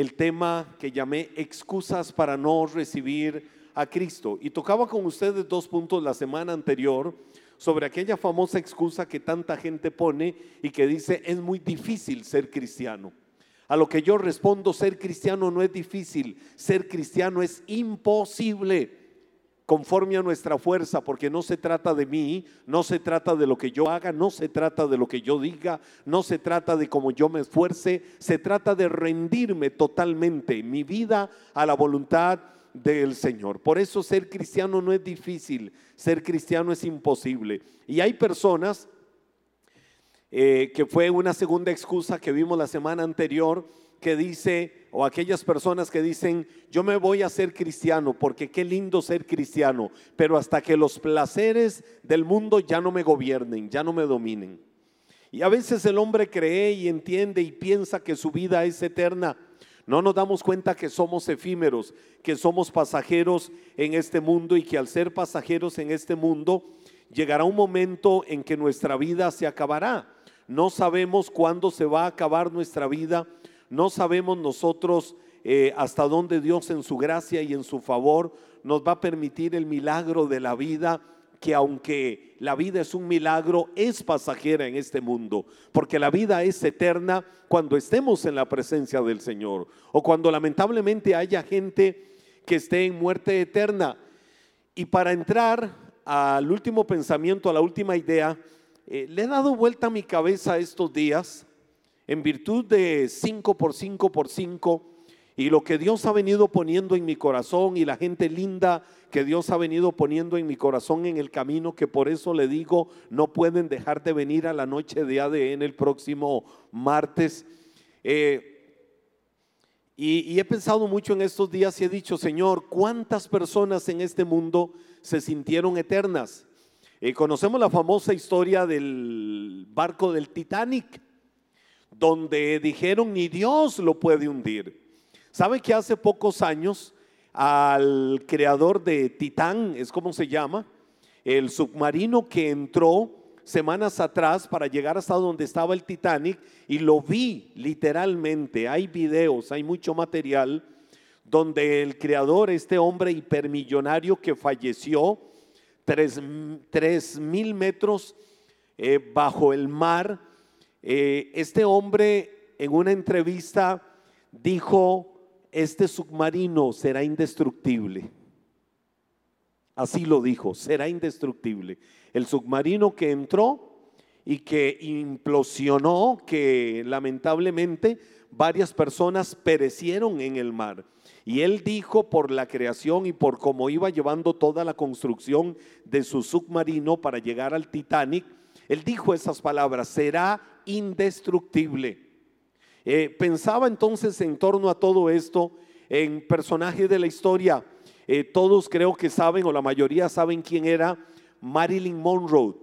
el tema que llamé excusas para no recibir a Cristo. Y tocaba con ustedes dos puntos la semana anterior sobre aquella famosa excusa que tanta gente pone y que dice es muy difícil ser cristiano. A lo que yo respondo, ser cristiano no es difícil, ser cristiano es imposible conforme a nuestra fuerza, porque no se trata de mí, no se trata de lo que yo haga, no se trata de lo que yo diga, no se trata de cómo yo me esfuerce, se trata de rendirme totalmente mi vida a la voluntad del Señor. Por eso ser cristiano no es difícil, ser cristiano es imposible. Y hay personas eh, que fue una segunda excusa que vimos la semana anterior, que dice, o aquellas personas que dicen, yo me voy a ser cristiano porque qué lindo ser cristiano, pero hasta que los placeres del mundo ya no me gobiernen, ya no me dominen. Y a veces el hombre cree y entiende y piensa que su vida es eterna. No nos damos cuenta que somos efímeros, que somos pasajeros en este mundo y que al ser pasajeros en este mundo, llegará un momento en que nuestra vida se acabará. No sabemos cuándo se va a acabar nuestra vida no sabemos nosotros eh, hasta dónde Dios en su gracia y en su favor nos va a permitir el milagro de la vida, que aunque la vida es un milagro, es pasajera en este mundo, porque la vida es eterna cuando estemos en la presencia del Señor o cuando lamentablemente haya gente que esté en muerte eterna. Y para entrar al último pensamiento, a la última idea, eh, le he dado vuelta a mi cabeza estos días en virtud de 5 por 5 por 5 y lo que Dios ha venido poniendo en mi corazón y la gente linda que Dios ha venido poniendo en mi corazón en el camino, que por eso le digo, no pueden dejar de venir a la noche de ADN el próximo martes. Eh, y, he pensado mucho en estos días y he dicho, Señor, ¿cuántas personas en este mundo se sintieron eternas? Eh, conocemos la famosa historia del barco del Titanic donde dijeron ni Dios lo puede hundir. ¿Sabe que hace pocos años al creador de Titán, es como se llama, el submarino que entró semanas atrás para llegar hasta donde estaba el Titanic y lo vi literalmente, hay videos, hay mucho material donde el creador, este hombre hipermillonario que falleció tres, mil metros eh, bajo el mar, eh, este hombre en una entrevista dijo, este submarino será indestructible. Así lo dijo, será indestructible. El submarino que entró y que implosionó, que lamentablemente varias personas perecieron en el mar. Y él dijo por la creación y por cómo iba llevando toda la construcción de su submarino para llegar al Titanic, él dijo esas palabras, será indestructible. Eh, pensaba entonces en torno a todo esto en personajes de la historia. Eh, todos creo que saben o la mayoría saben quién era Marilyn Monroe.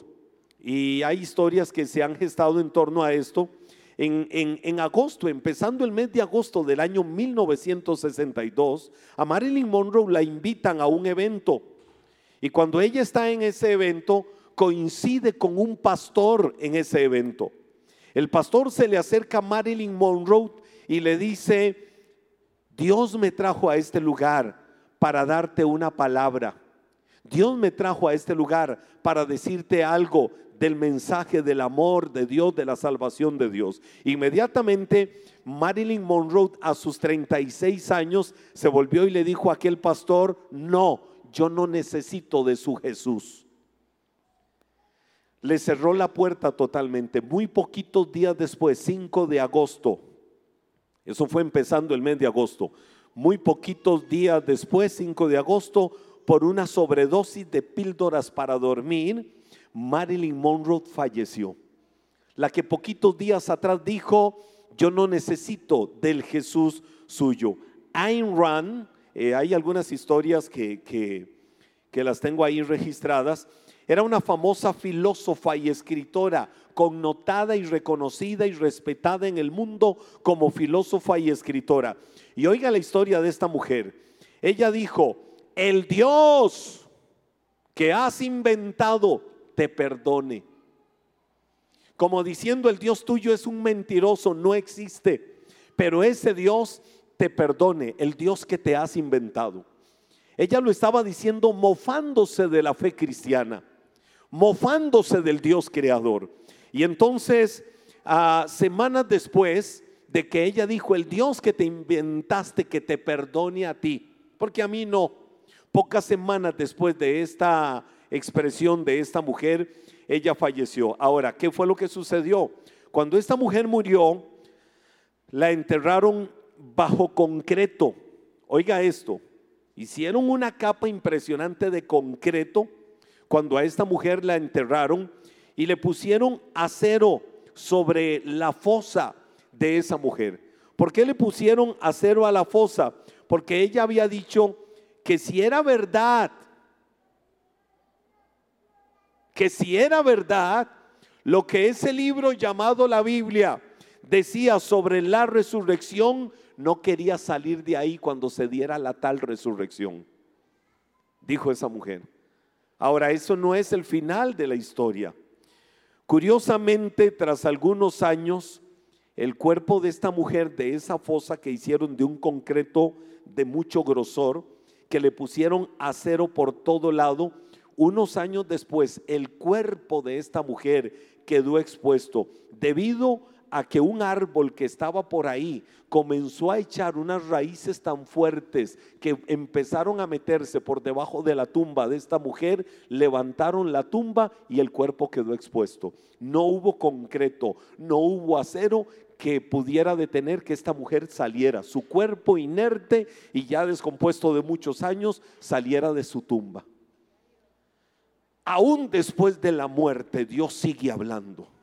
Y hay historias que se han gestado en torno a esto. En, en, agosto, empezando el mes de agosto del año 1962, a Marilyn Monroe la invitan a un evento. Y cuando ella está en ese evento, coincide con un pastor en ese evento. El pastor se le acerca a Marilyn Monroe y le dice, Dios me trajo a este lugar para darte una palabra. Dios me trajo a este lugar para decirte algo del mensaje del amor de Dios, de la salvación de Dios. Inmediatamente Marilyn Monroe a sus 36 años se volvió y le dijo a aquel pastor, no, yo no necesito de su Jesús le cerró la puerta totalmente. Muy poquitos días después, 5 de agosto, eso fue empezando el mes de agosto, muy poquitos días después, 5 de agosto, por una sobredosis de píldoras para dormir, Marilyn Monroe falleció. La que poquitos días atrás dijo, yo no necesito del Jesús suyo. Ayn Rand, eh, hay algunas historias que, que las tengo ahí registradas, era una famosa filósofa y escritora, connotada y reconocida y respetada en el mundo como filósofa y escritora. Y oiga la historia de esta mujer. Ella dijo, el Dios que has inventado te perdone. Como diciendo, el Dios tuyo es un mentiroso, no existe. Pero ese Dios te perdone, el Dios que te has inventado. Ella lo estaba diciendo mofándose de la fe cristiana, mofándose del Dios creador. Y entonces, semanas después de que ella dijo, el Dios que te inventaste, que te perdone a ti, porque a mí no. Pocas semanas después de esta expresión de esta mujer, ella falleció. Ahora, ¿qué fue lo que sucedió? Cuando esta mujer murió, la enterraron bajo concreto. Oiga esto, hicieron una capa impresionante de concreto cuando a esta mujer la enterraron y le pusieron acero sobre la fosa de esa mujer. ¿Por qué le pusieron acero a la fosa? Porque ella había dicho que si era verdad, que si era verdad, lo que ese libro llamado la Biblia decía sobre la resurrección, no quería salir de ahí cuando se diera la tal resurrección, dijo esa mujer. Ahora, eso no es el final de la historia. Curiosamente, tras algunos años, el cuerpo de esta mujer, de esa fosa que hicieron de un concreto de mucho grosor, que le pusieron acero por todo lado, unos años después, el cuerpo de esta mujer quedó expuesto debido a que un árbol que estaba por ahí comenzó a echar unas raíces tan fuertes que empezaron a meterse por debajo de la tumba de esta mujer, levantaron la tumba y el cuerpo quedó expuesto. No hubo concreto, no hubo acero que pudiera detener que esta mujer saliera, su cuerpo inerte y ya descompuesto de muchos años, saliera de su tumba. Aún después de la muerte, Dios sigue hablando.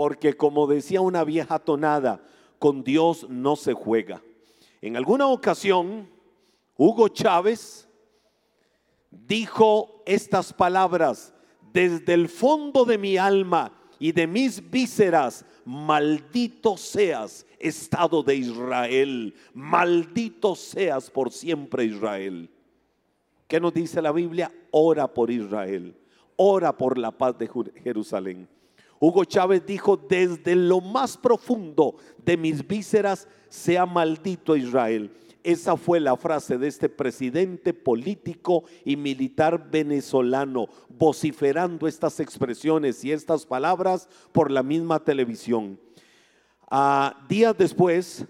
Porque como decía una vieja tonada, con Dios no se juega. En alguna ocasión, Hugo Chávez dijo estas palabras, desde el fondo de mi alma y de mis vísceras, maldito seas, Estado de Israel, maldito seas por siempre Israel. ¿Qué nos dice la Biblia? Ora por Israel, ora por la paz de Jerusalén. Hugo Chávez dijo, desde lo más profundo de mis vísceras, sea maldito Israel. Esa fue la frase de este presidente político y militar venezolano, vociferando estas expresiones y estas palabras por la misma televisión. A días después,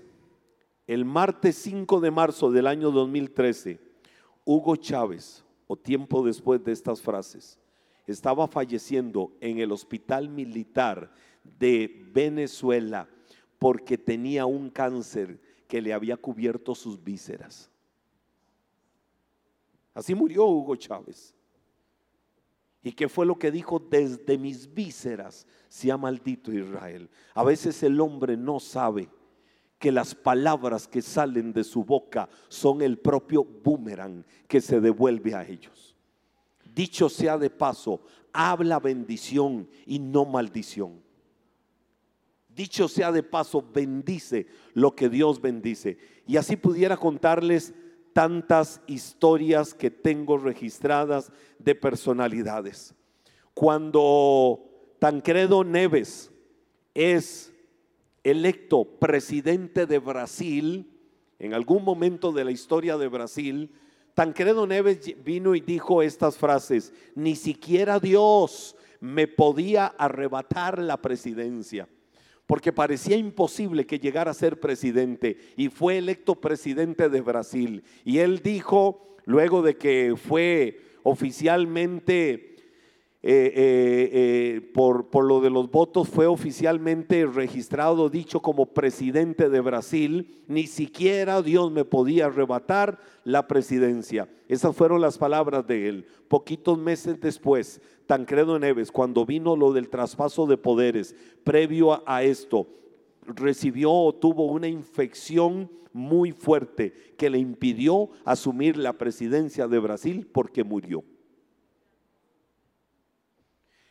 el martes 5 de marzo del año 2013, Hugo Chávez, o tiempo después de estas frases, estaba falleciendo en el hospital militar de Venezuela porque tenía un cáncer que le había cubierto sus vísceras. Así murió Hugo Chávez. ¿Y qué fue lo que dijo? Desde mis vísceras sea maldito Israel. A veces el hombre no sabe que las palabras que salen de su boca son el propio boomerang que se devuelve a ellos. Dicho sea de paso, habla bendición y no maldición. Dicho sea de paso, bendice lo que Dios bendice. Y así pudiera contarles tantas historias que tengo registradas de personalidades. Cuando Tancredo Neves es electo presidente de Brasil, en algún momento de la historia de Brasil, Tancredo Neves vino y dijo estas frases, ni siquiera Dios me podía arrebatar la presidencia, porque parecía imposible que llegara a ser presidente y fue electo presidente de Brasil. Y él dijo, luego de que fue oficialmente eh, eh, eh, por, lo de los votos fue oficialmente registrado, dicho como presidente de Brasil, ni siquiera Dios me podía arrebatar la presidencia. Esas fueron las palabras de él. Poquitos meses después, Tancredo Neves, cuando vino lo del traspaso de poderes, previo a esto, recibió o tuvo una infección muy fuerte que le impidió asumir la presidencia de Brasil porque murió.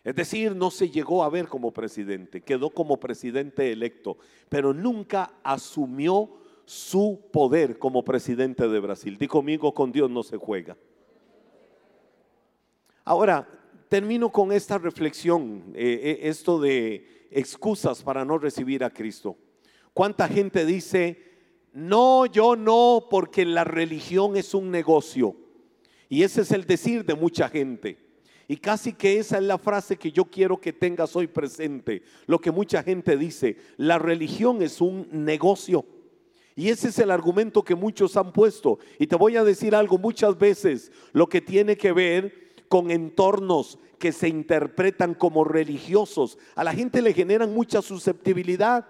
Es decir, no se llegó a ver como presidente, quedó como presidente electo, pero nunca asumió su poder como presidente de Brasil. Di conmigo, con Dios no se juega. Ahora, termino con esta reflexión, eh, eh, esto de excusas para no recibir a Cristo. ¿Cuánta gente dice, no, yo no, porque la religión es un negocio? Y ese es el decir de mucha gente. Y casi que esa es la frase que yo quiero que tengas hoy presente. Lo que mucha gente dice, la religión es un negocio. Y ese es el argumento que muchos han puesto. Y te voy a decir algo, muchas veces lo que tiene que ver con entornos que se interpretan como religiosos, a la gente le generan mucha susceptibilidad.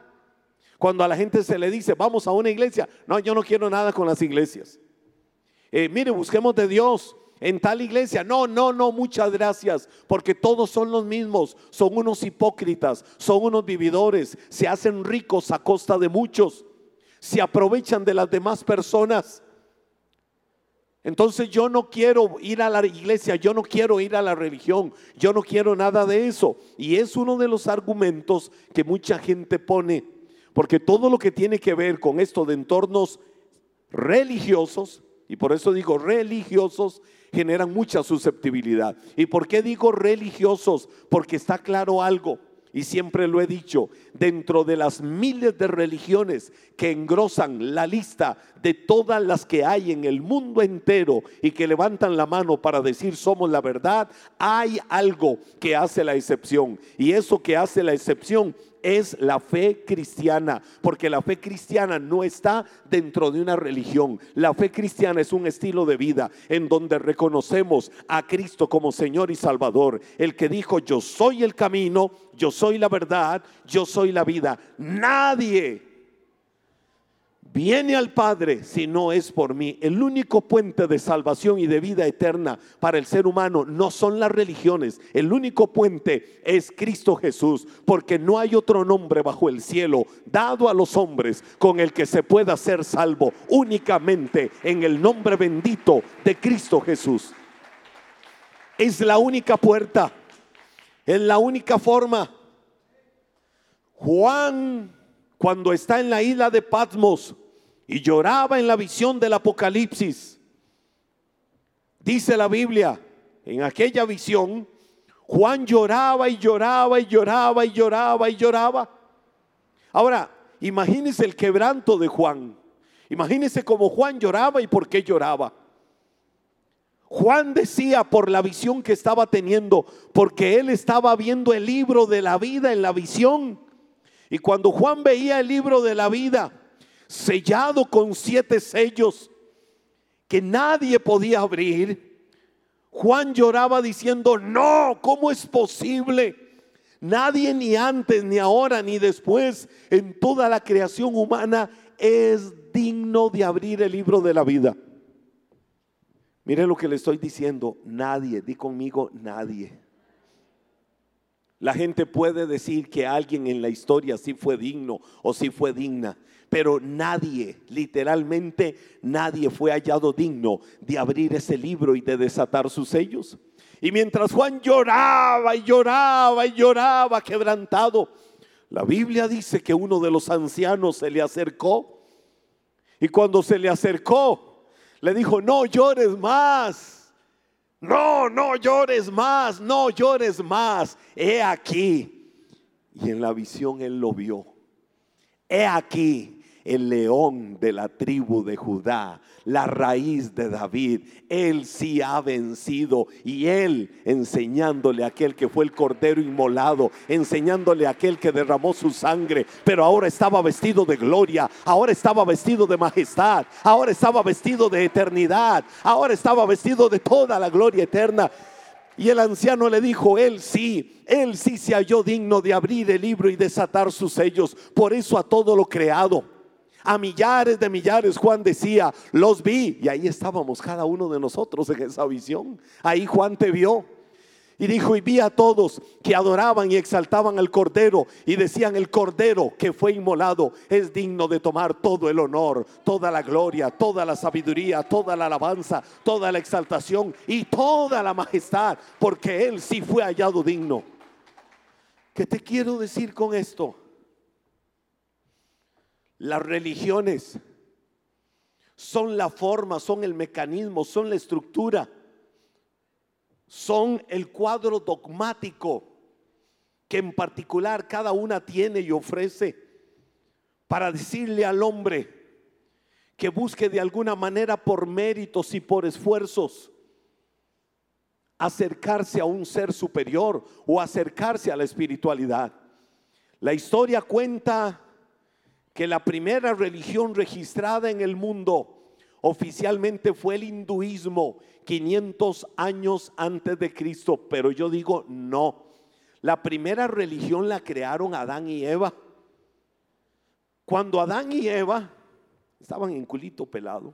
Cuando a la gente se le dice, vamos a una iglesia, no, yo no quiero nada con las iglesias. Eh, mire, busquemos de Dios en tal iglesia. No, no, no, muchas gracias, porque todos son los mismos, son unos hipócritas, son unos vividores, se hacen ricos a costa de muchos, se aprovechan de las demás personas. Entonces yo no quiero ir a la iglesia, yo no quiero ir a la religión, yo no quiero nada de eso. Y es uno de los argumentos que mucha gente pone, porque todo lo que tiene que ver con esto de entornos religiosos, y por eso digo religiosos, generan mucha susceptibilidad. ¿Y por qué digo religiosos? Porque está claro algo y siempre lo he dicho, dentro de las miles de religiones que engrosan la lista de todas las que hay en el mundo entero y que levantan la mano para decir somos la verdad, hay algo que hace la excepción. Y eso que hace la excepción es la fe cristiana, porque la fe cristiana no está dentro de una religión. La fe cristiana es un estilo de vida en donde reconocemos a Cristo como Señor y Salvador, el que dijo, yo soy el camino, yo soy la verdad, yo soy la vida. Nadie viene al Padre si no es por mí. El único puente de salvación y de vida eterna para el ser humano no son las religiones. El único puente es Cristo Jesús, porque no hay otro nombre bajo el cielo dado a los hombres con el que se pueda ser salvo únicamente en el nombre bendito de Cristo Jesús. Es la única puerta, es la única forma. Juan cuando está en la isla de Patmos y lloraba en la visión del Apocalipsis. Dice la Biblia, en aquella visión, Juan lloraba y lloraba y lloraba y lloraba y lloraba. Ahora, imagínese el quebranto de Juan. Imagínese cómo Juan lloraba y por qué lloraba. Juan decía por la visión que estaba teniendo, porque él estaba viendo el libro de la vida en la visión. Y cuando Juan veía el libro de la vida sellado con siete sellos que nadie podía abrir, Juan lloraba diciendo, no, ¿cómo es posible? Nadie ni antes, ni ahora, ni después, en toda la creación humana, es digno de abrir el libro de la vida. Mire lo que le estoy diciendo, nadie, di conmigo, nadie. La gente puede decir que alguien en la historia sí fue digno o sí fue digna, pero nadie, literalmente nadie fue hallado digno de abrir ese libro y de desatar sus sellos. Y mientras Juan lloraba y lloraba y lloraba quebrantado, la Biblia dice que uno de los ancianos se le acercó y cuando se le acercó, le dijo, no llores más no, no llores más, no llores más. He aquí. Y en la visión él lo vio. He aquí el león de la tribu de Judá, la raíz de David. Él sí ha vencido y él enseñándole a aquel que fue el cordero inmolado, enseñándole a aquel que derramó su sangre, pero ahora estaba vestido de gloria, ahora estaba vestido de majestad, ahora estaba vestido de eternidad, ahora estaba vestido de toda la gloria eterna. Y el anciano le dijo, él sí, él sí se halló digno de abrir el libro y desatar sus sellos. Por eso a todo lo creado a millares de millares. Juan decía, los vi. Y ahí estábamos cada uno de nosotros en esa visión. Ahí Juan te vio. Y dijo, y vi a todos que adoraban y exaltaban al Cordero y decían, el Cordero que fue inmolado es digno de tomar todo el honor, toda la gloria, toda la sabiduría, toda la alabanza, toda la exaltación y toda la majestad, porque Él sí fue hallado digno. ¿Qué te quiero decir con esto? Las religiones son la forma, son el mecanismo, son la estructura, son el cuadro dogmático que en particular cada una tiene y ofrece para decirle al hombre que busque de alguna manera por méritos y por esfuerzos acercarse a un ser superior o acercarse a la espiritualidad. La historia cuenta que la primera religión registrada en el mundo oficialmente fue el hinduismo 500 años antes de Cristo, pero yo digo no. La primera religión la crearon Adán y Eva. Cuando Adán y Eva estaban en culito pelado,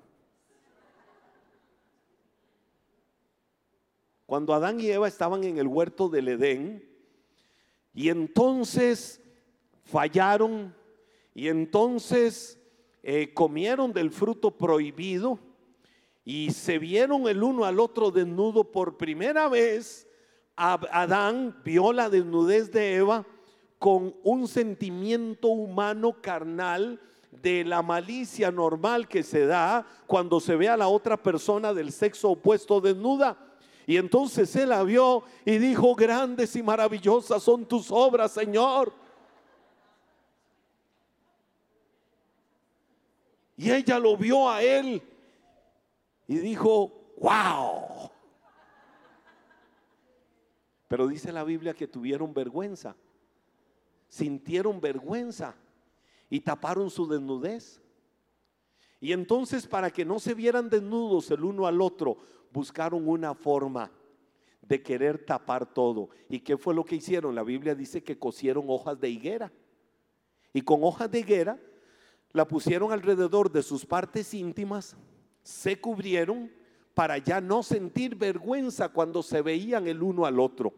cuando Adán y Eva estaban en el huerto del Edén, y entonces fallaron, y entonces eh, comieron del fruto prohibido, y se vieron el uno al otro desnudo por primera vez, Adán vio la desnudez de Eva con un sentimiento humano carnal de la malicia normal que se da cuando se ve a la otra persona del sexo opuesto desnuda. Y entonces él la vio y dijo, grandes y maravillosas son tus obras, Señor. Y ella lo vio a él y dijo, wow. Pero dice la Biblia que tuvieron vergüenza, sintieron vergüenza y taparon su desnudez. Y entonces para que no se vieran desnudos el uno al otro, buscaron una forma de querer tapar todo. ¿Y qué fue lo que hicieron? La Biblia dice que cosieron hojas de higuera. Y con hojas de higuera la pusieron alrededor de sus partes íntimas, se cubrieron para ya no sentir vergüenza cuando se veían el uno al otro.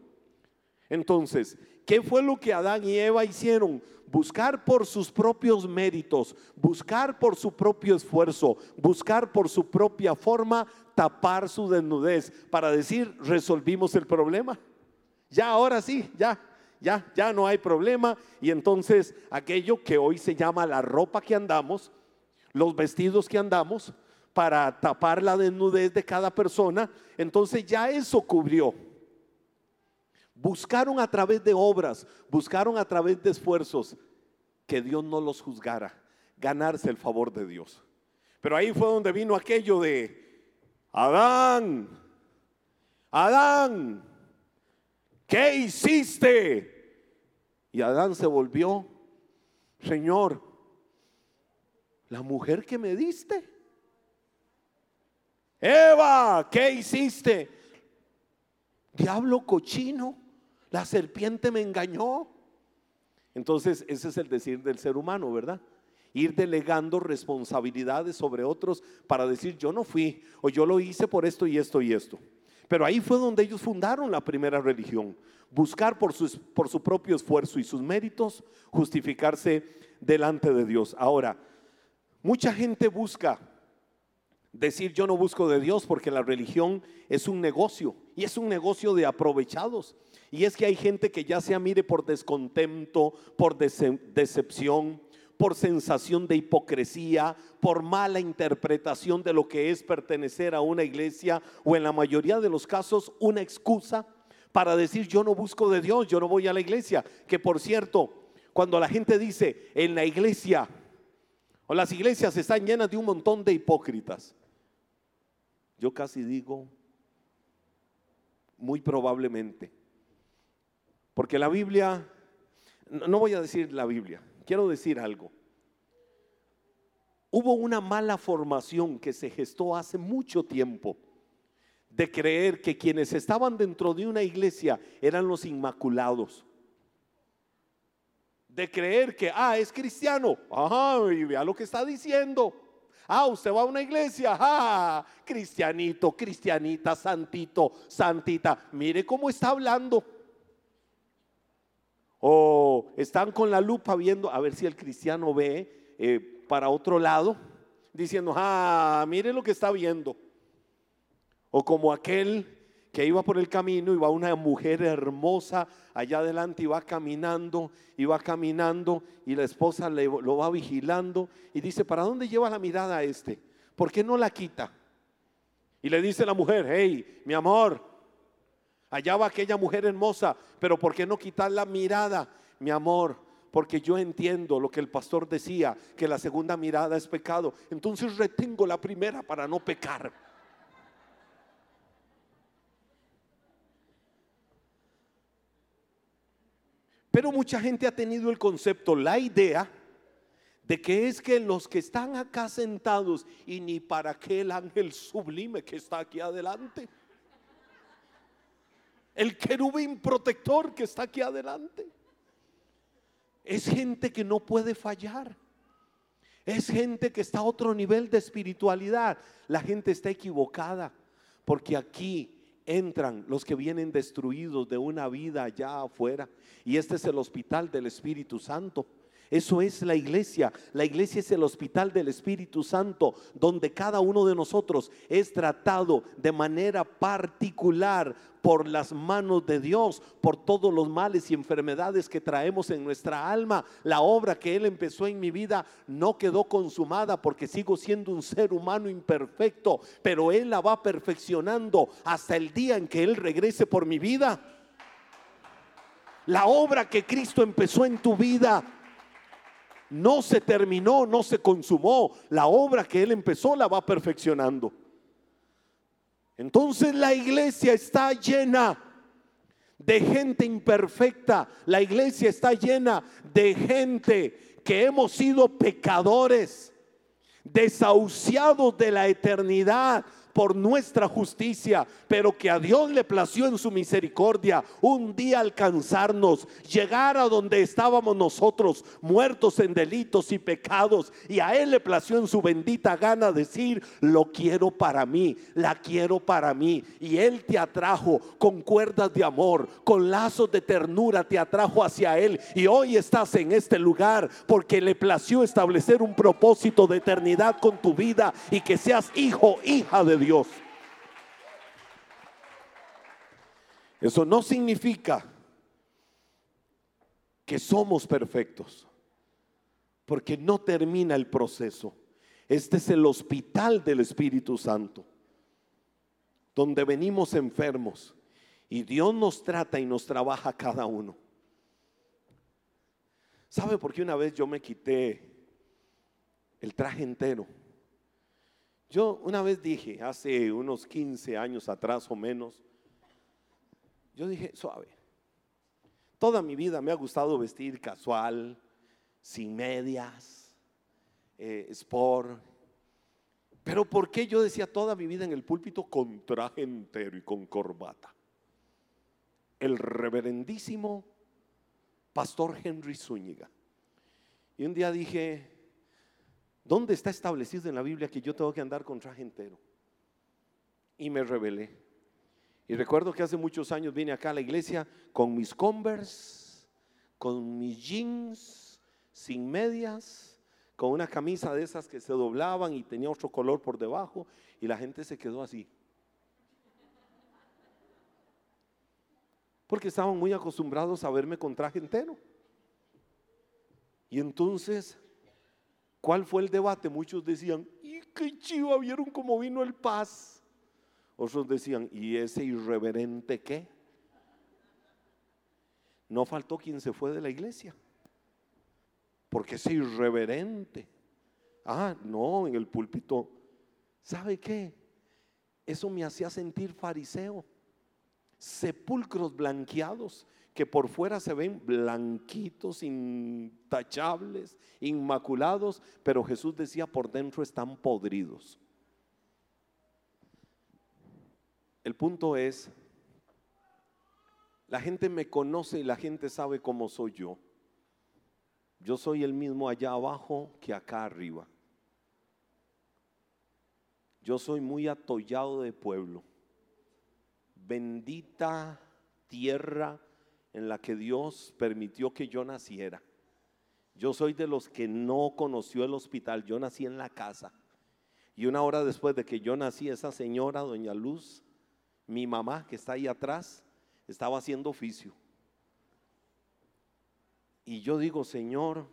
Entonces, ¿qué fue lo que Adán y Eva hicieron? Buscar por sus propios méritos, buscar por su propio esfuerzo, buscar por su propia forma tapar su desnudez para decir, resolvimos el problema. Ya, ahora sí, ya, ya, ya no hay problema. Y entonces aquello que hoy se llama la ropa que andamos, los vestidos que andamos, para tapar la desnudez de cada persona, entonces ya eso cubrió. Buscaron a través de obras, buscaron a través de esfuerzos que Dios no los juzgara, ganarse el favor de Dios. Pero ahí fue donde vino aquello de, Adán, Adán, ¿qué hiciste? Y Adán se volvió, Señor, la mujer que me diste. Eva, ¿qué hiciste? Diablo cochino, la serpiente me engañó. Entonces, ese es el decir del ser humano, ¿verdad? Ir delegando responsabilidades sobre otros para decir, yo no fui, o yo lo hice por esto y esto y esto. Pero ahí fue donde ellos fundaron la primera religión. Buscar por, por su propio esfuerzo y sus méritos justificarse delante de Dios. Ahora, mucha gente busca decir yo no busco de Dios porque la religión es un negocio y es un negocio de aprovechados. Y es que hay gente que ya sea mire por descontento, por decepción, por sensación de hipocresía, por mala interpretación de lo que es pertenecer a una iglesia o en la mayoría de los casos una excusa para decir yo no busco de Dios, yo no voy a la iglesia. Que por cierto, cuando la gente dice en la iglesia o las iglesias están llenas de un montón de hipócritas, yo casi digo muy probablemente. Porque la Biblia, no voy a decir la Biblia, quiero decir algo. Hubo una mala formación que se gestó hace mucho tiempo de creer que quienes estaban dentro de una iglesia eran los inmaculados. De creer que, ah, es cristiano, ajá, y vea lo que está diciendo. Ah, usted va a una iglesia, ah, cristianito, cristianita, santito, santita. Mire cómo está hablando. O están con la lupa viendo a ver si el cristiano ve eh, para otro lado, diciendo, ah, mire lo que está viendo. O como aquel que iba por el camino y va una mujer hermosa allá adelante y va caminando y va caminando y la esposa lo va vigilando y dice, ¿para dónde lleva la mirada a este? ¿Por qué no la quita? Y le dice la mujer, hey, mi amor, allá va aquella mujer hermosa, pero ¿por qué no quitar la mirada? Mi amor, porque yo entiendo lo que el pastor decía, que la segunda mirada es pecado. Entonces retengo la primera para no pecar. Pero mucha gente ha tenido el concepto, la idea de que es que los que están acá sentados y ni para qué el ángel sublime que está aquí adelante, el querubín protector que está aquí adelante, es gente que no puede fallar. Es gente que está a otro nivel de espiritualidad. La gente está equivocada porque aquí entran los que vienen destruidos de una vida allá afuera. Y este es el hospital del Espíritu Santo. Eso es la iglesia. La iglesia es el hospital del Espíritu Santo, donde cada uno de nosotros es tratado de manera particular por las manos de Dios, por todos los males y enfermedades que traemos en nuestra alma. La obra que Él empezó en mi vida no quedó consumada porque sigo siendo un ser humano imperfecto, pero Él la va perfeccionando hasta el día en que Él regrese por mi vida. La obra que Cristo empezó en tu vida no se terminó, no se consumó. La obra que Él empezó la va perfeccionando. Entonces la iglesia está llena de gente imperfecta. La iglesia está llena de gente que hemos sido pecadores, desahuciados de la eternidad, por nuestra justicia, pero que a Dios le plació en su misericordia un día alcanzarnos, llegar a donde estábamos nosotros, muertos en delitos y pecados, y a Él le plació en su bendita gana decir, lo quiero para mí, la quiero para mí, y Él te atrajo con cuerdas de amor, con lazos de ternura, te atrajo hacia Él, y hoy estás en este lugar porque le plació establecer un propósito de eternidad con tu vida y que seas hijo, hija de Dios. Dios. Eso no significa que somos perfectos, porque no termina el proceso. Este es el hospital del Espíritu Santo, donde venimos enfermos y Dios nos trata y nos trabaja cada uno. ¿Sabe por qué una vez yo me quité el traje entero? Yo una vez dije, hace unos 15 años atrás o menos, yo dije, suave, toda mi vida me ha gustado vestir casual, sin medias, eh, sport. Pero ¿por qué yo decía toda mi vida en el púlpito con traje entero y con corbata? El reverendísimo pastor Henry Zúñiga. Y un día dije, ¿Dónde está establecido en la Biblia que yo tengo que andar con traje entero? Y me rebelé. Y recuerdo que hace muchos años vine acá a la iglesia con mis Converse, con mis jeans, sin medias, con una camisa de esas que se doblaban y tenía otro color por debajo, y la gente se quedó así. Porque estaban muy acostumbrados a verme con traje entero. Y entonces ¿Cuál fue el debate? Muchos decían, ¿y qué chiva vieron cómo vino el paz? Otros decían, ¿y ese irreverente qué? No faltó quien se fue de la iglesia. Porque ese irreverente. Ah, no, en el púlpito. ¿Sabe qué? Eso me hacía sentir fariseo. Sepulcros blanqueados que por fuera se ven blanquitos, intachables, inmaculados, pero Jesús decía por dentro están podridos. El punto es, la gente me conoce y la gente sabe cómo soy yo. Yo soy el mismo allá abajo que acá arriba. Yo soy muy atollado de pueblo. Bendita tierra en la que Dios permitió que yo naciera. Yo soy de los que no conoció el hospital, yo nací en la casa. Y una hora después de que yo nací, esa señora, doña Luz, mi mamá que está ahí atrás, estaba haciendo oficio. Y yo digo, Señor,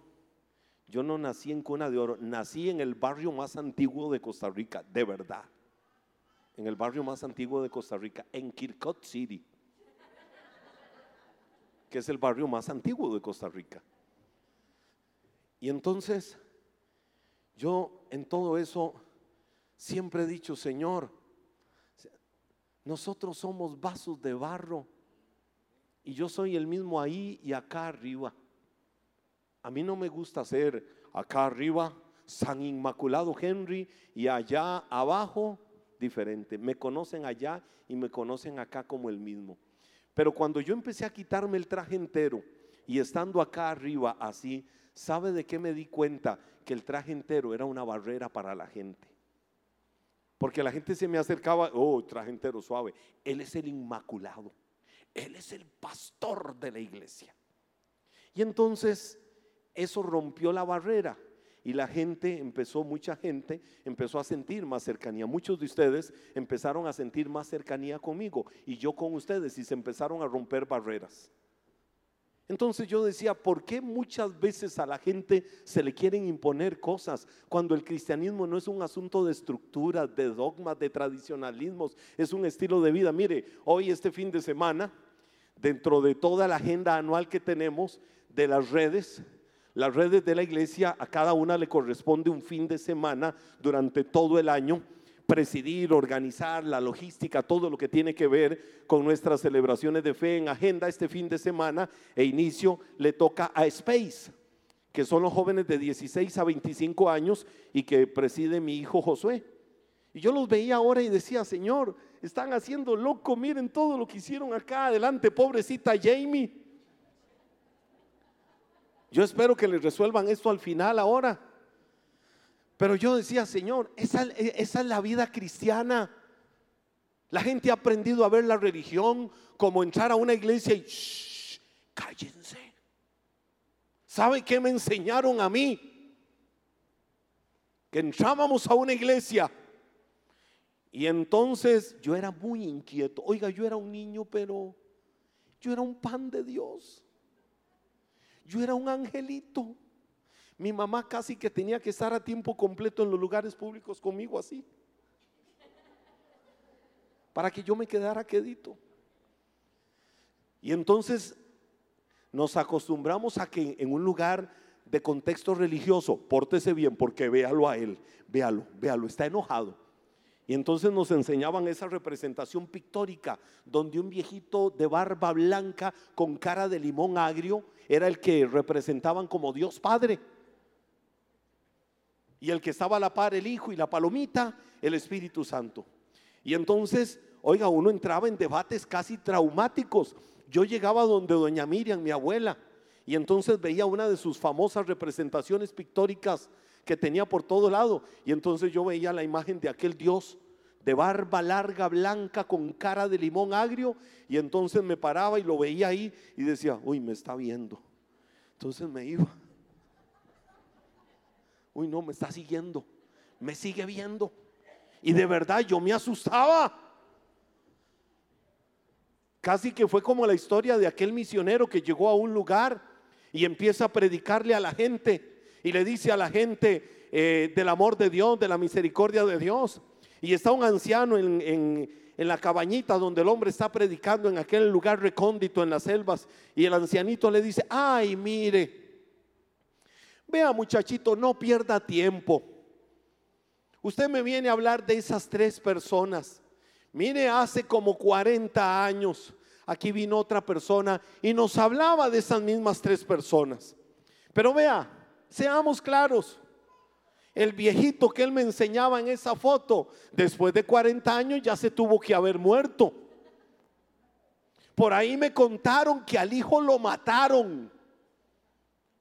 yo no nací en cuna de oro, nací en el barrio más antiguo de Costa Rica, de verdad. En el barrio más antiguo de Costa Rica, en Kirkot City que es el barrio más antiguo de Costa Rica. Y entonces, yo en todo eso siempre he dicho, Señor, nosotros somos vasos de barro y yo soy el mismo ahí y acá arriba. A mí no me gusta ser acá arriba San Inmaculado Henry y allá abajo diferente. Me conocen allá y me conocen acá como el mismo. Pero cuando yo empecé a quitarme el traje entero y estando acá arriba así, ¿sabe de qué me di cuenta? Que el traje entero era una barrera para la gente. Porque la gente se me acercaba, oh, traje entero suave. Él es el Inmaculado. Él es el pastor de la iglesia. Y entonces eso rompió la barrera y la gente empezó, mucha gente empezó a sentir más cercanía. Muchos de ustedes empezaron a sentir más cercanía conmigo y yo con ustedes y se empezaron a romper barreras. Entonces yo decía, ¿por qué muchas veces a la gente se le quieren imponer cosas cuando el cristianismo no es un asunto de estructuras, de dogmas, de tradicionalismos, es un estilo de vida? Mire, hoy este fin de semana, dentro de toda la agenda anual que tenemos de las redes, las redes de la iglesia, a cada una le corresponde un fin de semana durante todo el año, presidir, organizar la logística, todo lo que tiene que ver con nuestras celebraciones de fe en agenda este fin de semana e inicio le toca a Space, que son los jóvenes de 16 a 25 años y que preside mi hijo Josué. Y yo los veía ahora y decía, Señor, están haciendo loco, miren todo lo que hicieron acá adelante, pobrecita Jamie. Yo espero que les resuelvan esto al final ahora. Pero yo decía, Señor, esa, esa, es la vida cristiana. La gente ha aprendido a ver la religión como entrar a una iglesia y shh, cállense. ¿Sabe qué me enseñaron a mí? Que entrábamos a una iglesia y entonces yo era muy inquieto. Oiga, yo era un niño, pero yo era un pan de Dios. Yo era un angelito. Mi mamá casi que tenía que estar a tiempo completo en los lugares públicos conmigo así. Para que yo me quedara quedito. Y entonces nos acostumbramos a que en un lugar de contexto religioso, pórtese bien porque véalo a él, véalo, véalo, está enojado. Y entonces nos enseñaban esa representación pictórica donde un viejito de barba blanca con cara de limón agrio era el que representaban como Dios Padre. Y el que estaba a la par, el Hijo y la palomita, el Espíritu Santo. Y entonces, oiga, uno entraba en debates casi traumáticos. Yo llegaba donde doña Miriam, mi abuela, y entonces veía una de sus famosas representaciones pictóricas que tenía por todo lado. Y entonces yo veía la imagen de aquel Dios de barba larga, blanca, con cara de limón agrio. Y entonces me paraba y lo veía ahí y decía, uy, me está viendo. Entonces me iba. Uy, no, me está siguiendo. Me sigue viendo. Y de verdad yo me asustaba. Casi que fue como la historia de aquel misionero que llegó a un lugar y empieza a predicarle a la gente y le dice a la gente eh, del amor de Dios, de la misericordia de Dios. Y está un anciano en, la cabañita donde el hombre está predicando en aquel lugar recóndito en las selvas. Y el ancianito le dice, ay, mire, vea muchachito, no pierda tiempo. Usted me viene a hablar de esas tres personas. Mire, hace como 40 años aquí vino otra persona y nos hablaba de esas mismas tres personas. Pero vea, seamos claros, el viejito que él me enseñaba en esa foto, después de 40 años ya se tuvo que haber muerto. Por ahí me contaron que al hijo lo mataron.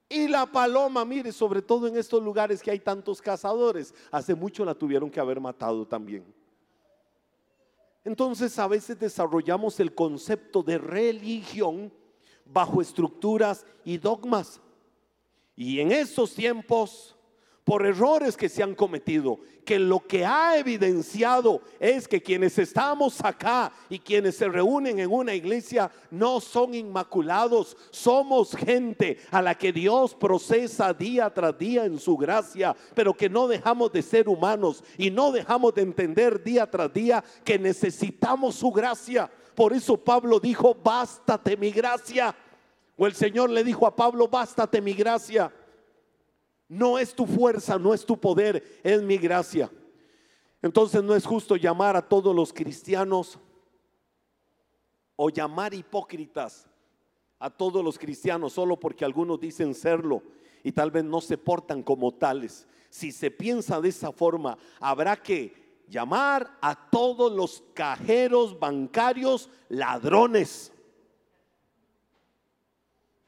Y la paloma, mire, sobre todo en estos lugares que hay tantos cazadores, hace mucho la tuvieron que haber matado también. Entonces a veces desarrollamos el concepto de religión bajo estructuras y dogmas. Y en estos tiempos por errores que se han cometido, que lo que ha evidenciado es que quienes estamos acá y quienes se reúnen en una iglesia no son inmaculados, somos gente a la que Dios procesa día tras día en su gracia, pero que no dejamos de ser humanos y no dejamos de entender día tras día que necesitamos su gracia. Por eso Pablo dijo, bástate mi gracia. O el Señor le dijo a Pablo, bástate mi gracia. No es tu fuerza, no es tu poder, es mi gracia. Entonces no es justo llamar a todos los cristianos o llamar hipócritas a todos los cristianos solo porque algunos dicen serlo y tal vez no se portan como tales. Si se piensa de esa forma, habrá que llamar a todos los cajeros bancarios ladrones.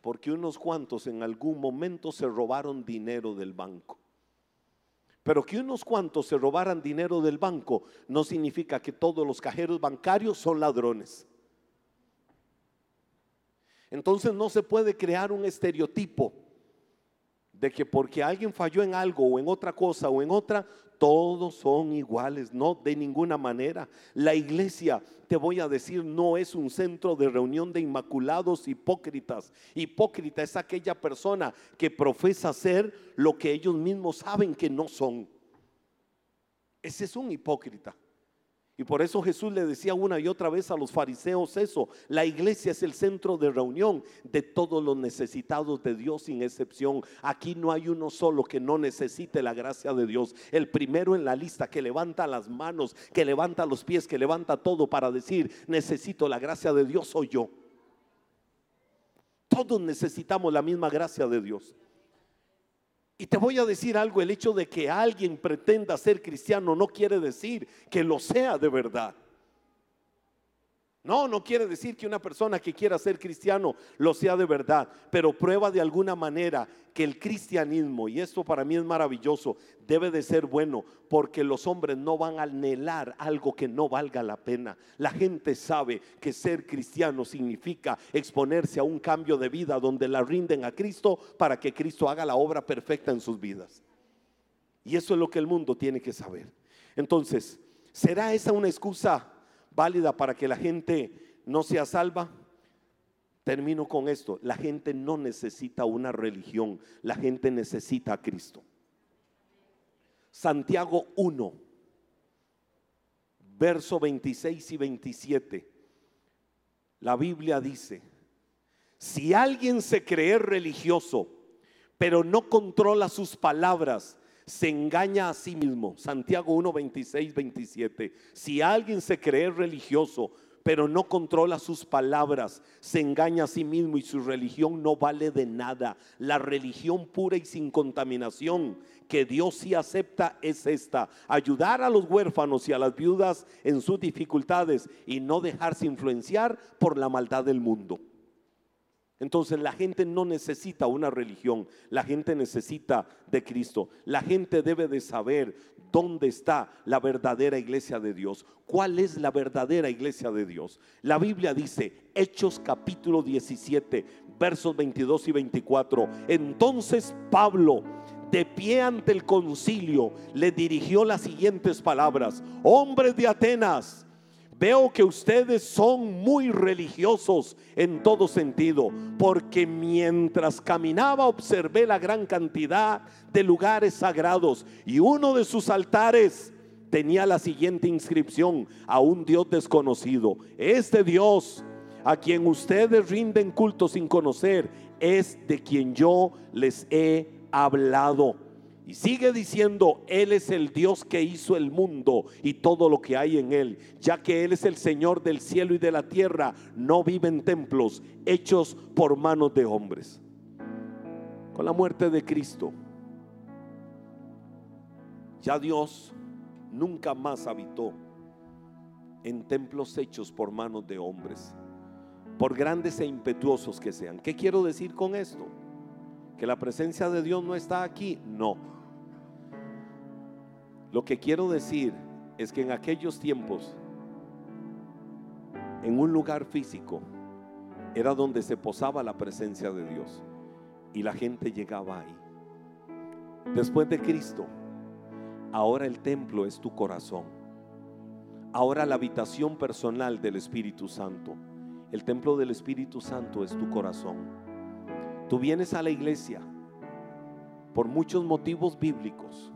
Porque unos cuantos en algún momento se robaron dinero del banco. Pero que unos cuantos se robaran dinero del banco no significa que todos los cajeros bancarios son ladrones. Entonces no se puede crear un estereotipo de que porque alguien falló en algo o en otra cosa o en otra, todos son iguales, no de ninguna manera. La iglesia, te voy a decir, no es un centro de reunión de inmaculados hipócritas. Hipócrita es aquella persona que profesa ser lo que ellos mismos saben que no son. Ese es un hipócrita. Y por eso Jesús le decía una y otra vez a los fariseos eso, la iglesia es el centro de reunión de todos los necesitados de Dios sin excepción. Aquí no hay uno solo que no necesite la gracia de Dios. El primero en la lista que levanta las manos, que levanta los pies, que levanta todo para decir, necesito la gracia de Dios, soy yo. Todos necesitamos la misma gracia de Dios. Y te voy a decir algo, el hecho de que alguien pretenda ser cristiano no quiere decir que lo sea de verdad. No, no quiere decir que una persona que quiera ser cristiano lo sea de verdad, pero prueba de alguna manera que el cristianismo, y esto para mí es maravilloso, debe de ser bueno, porque los hombres no van a anhelar algo que no valga la pena. La gente sabe que ser cristiano significa exponerse a un cambio de vida donde la rinden a Cristo para que Cristo haga la obra perfecta en sus vidas. Y eso es lo que el mundo tiene que saber. Entonces, ¿será esa una excusa? Válida para que la gente no sea salva? Termino con esto. La gente no necesita una religión, la gente necesita a Cristo. Santiago 1, verso 26 y 27. La Biblia dice, si alguien se cree religioso, pero no controla sus palabras, se engaña a sí mismo. Santiago 1, 26, 27. Si alguien se cree religioso, pero no controla sus palabras, se engaña a sí mismo y su religión no vale de nada. La religión pura y sin contaminación que Dios sí acepta es esta, ayudar a los huérfanos y a las viudas en sus dificultades y no dejarse influenciar por la maldad del mundo. Entonces la gente no necesita una religión, la gente necesita de Cristo. La gente debe de saber dónde está la verdadera iglesia de Dios. ¿Cuál es la verdadera iglesia de Dios? La Biblia dice, Hechos capítulo 17, versos 22 y 24. Entonces Pablo, de pie ante el concilio, le dirigió las siguientes palabras. Hombres de Atenas Veo que ustedes son muy religiosos en todo sentido, porque mientras caminaba observé la gran cantidad de lugares sagrados y uno de sus altares tenía la siguiente inscripción a un Dios desconocido. Este Dios a quien ustedes rinden culto sin conocer es de quien yo les he hablado. Y sigue diciendo, Él es el Dios que hizo el mundo y todo lo que hay en Él, ya que Él es el Señor del cielo y de la tierra, no vive en templos hechos por manos de hombres. Con la muerte de Cristo, ya Dios nunca más habitó en templos hechos por manos de hombres, por grandes e impetuosos que sean. ¿Qué quiero decir con esto? ¿Que la presencia de Dios no está aquí? No lo que quiero decir es que en aquellos tiempos, en un lugar físico, era donde se posaba la presencia de Dios y la gente llegaba ahí. Después de Cristo, ahora el templo es tu corazón. Ahora la habitación personal del Espíritu Santo. El templo del Espíritu Santo es tu corazón. Tú vienes a la iglesia por muchos motivos bíblicos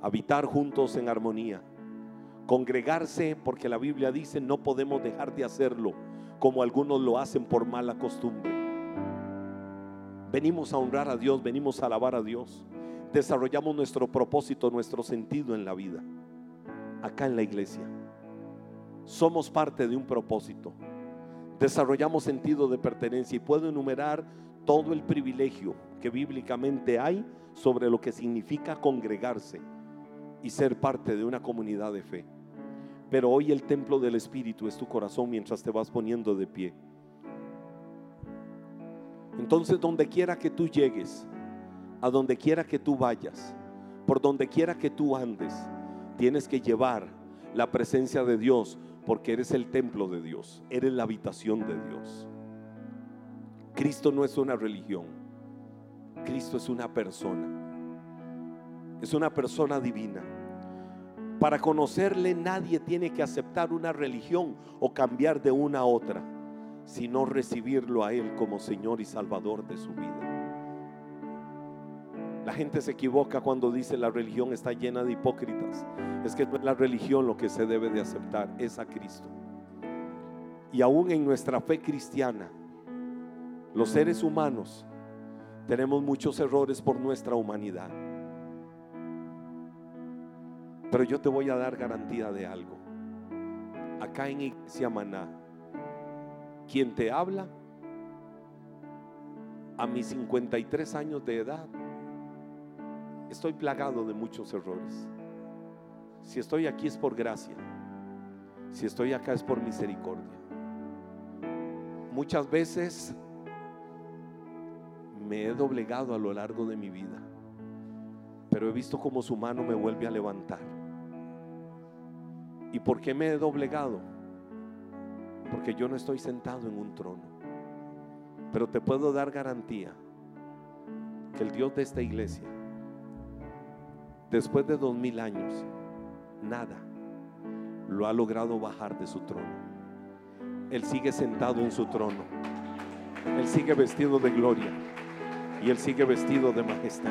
habitar juntos en armonía, congregarse, porque la Biblia dice no podemos dejar de hacerlo como algunos lo hacen por mala costumbre. Venimos a honrar a Dios, venimos a alabar a Dios. desarrollamos nuestro propósito, nuestro sentido en la vida. Acá en la iglesia. Somos parte de un propósito. Desarrollamos sentido de pertenencia y puedo enumerar todo el privilegio que bíblicamente hay sobre lo que significa congregarse y ser parte de una comunidad de fe. Pero hoy el templo del Espíritu es tu corazón mientras te vas poniendo de pie. Entonces, donde quiera que tú llegues, a donde quiera que tú vayas, por donde quiera que tú andes, tienes que llevar la presencia de Dios porque eres el templo de Dios, eres la habitación de Dios. Cristo no es una religión, Cristo es una persona, es una persona divina. Para conocerle nadie tiene que aceptar una religión o cambiar de una a otra, sino recibirlo a Él como Señor y Salvador de su vida. La gente se equivoca cuando dice la religión está llena de hipócritas. Es que no es la religión lo que se debe de aceptar, es a Cristo. Y aún en nuestra fe cristiana, los seres humanos tenemos muchos errores por nuestra humanidad. Pero yo te voy a dar garantía de algo. Acá en Iglesia Maná, quien te habla a mis 53 años de edad, estoy plagado de muchos errores. Si estoy aquí es por gracia. Si estoy acá es por misericordia. Muchas veces me he doblegado a lo largo de mi vida, pero he visto cómo su mano me vuelve a levantar. ¿Y por qué me he doblegado? Porque yo no estoy sentado en un trono. Pero te puedo dar garantía que el Dios de esta iglesia, después de dos mil años, nada lo ha logrado bajar de su trono. Él sigue sentado en su trono. Él sigue vestido de gloria y Él sigue vestido de majestad.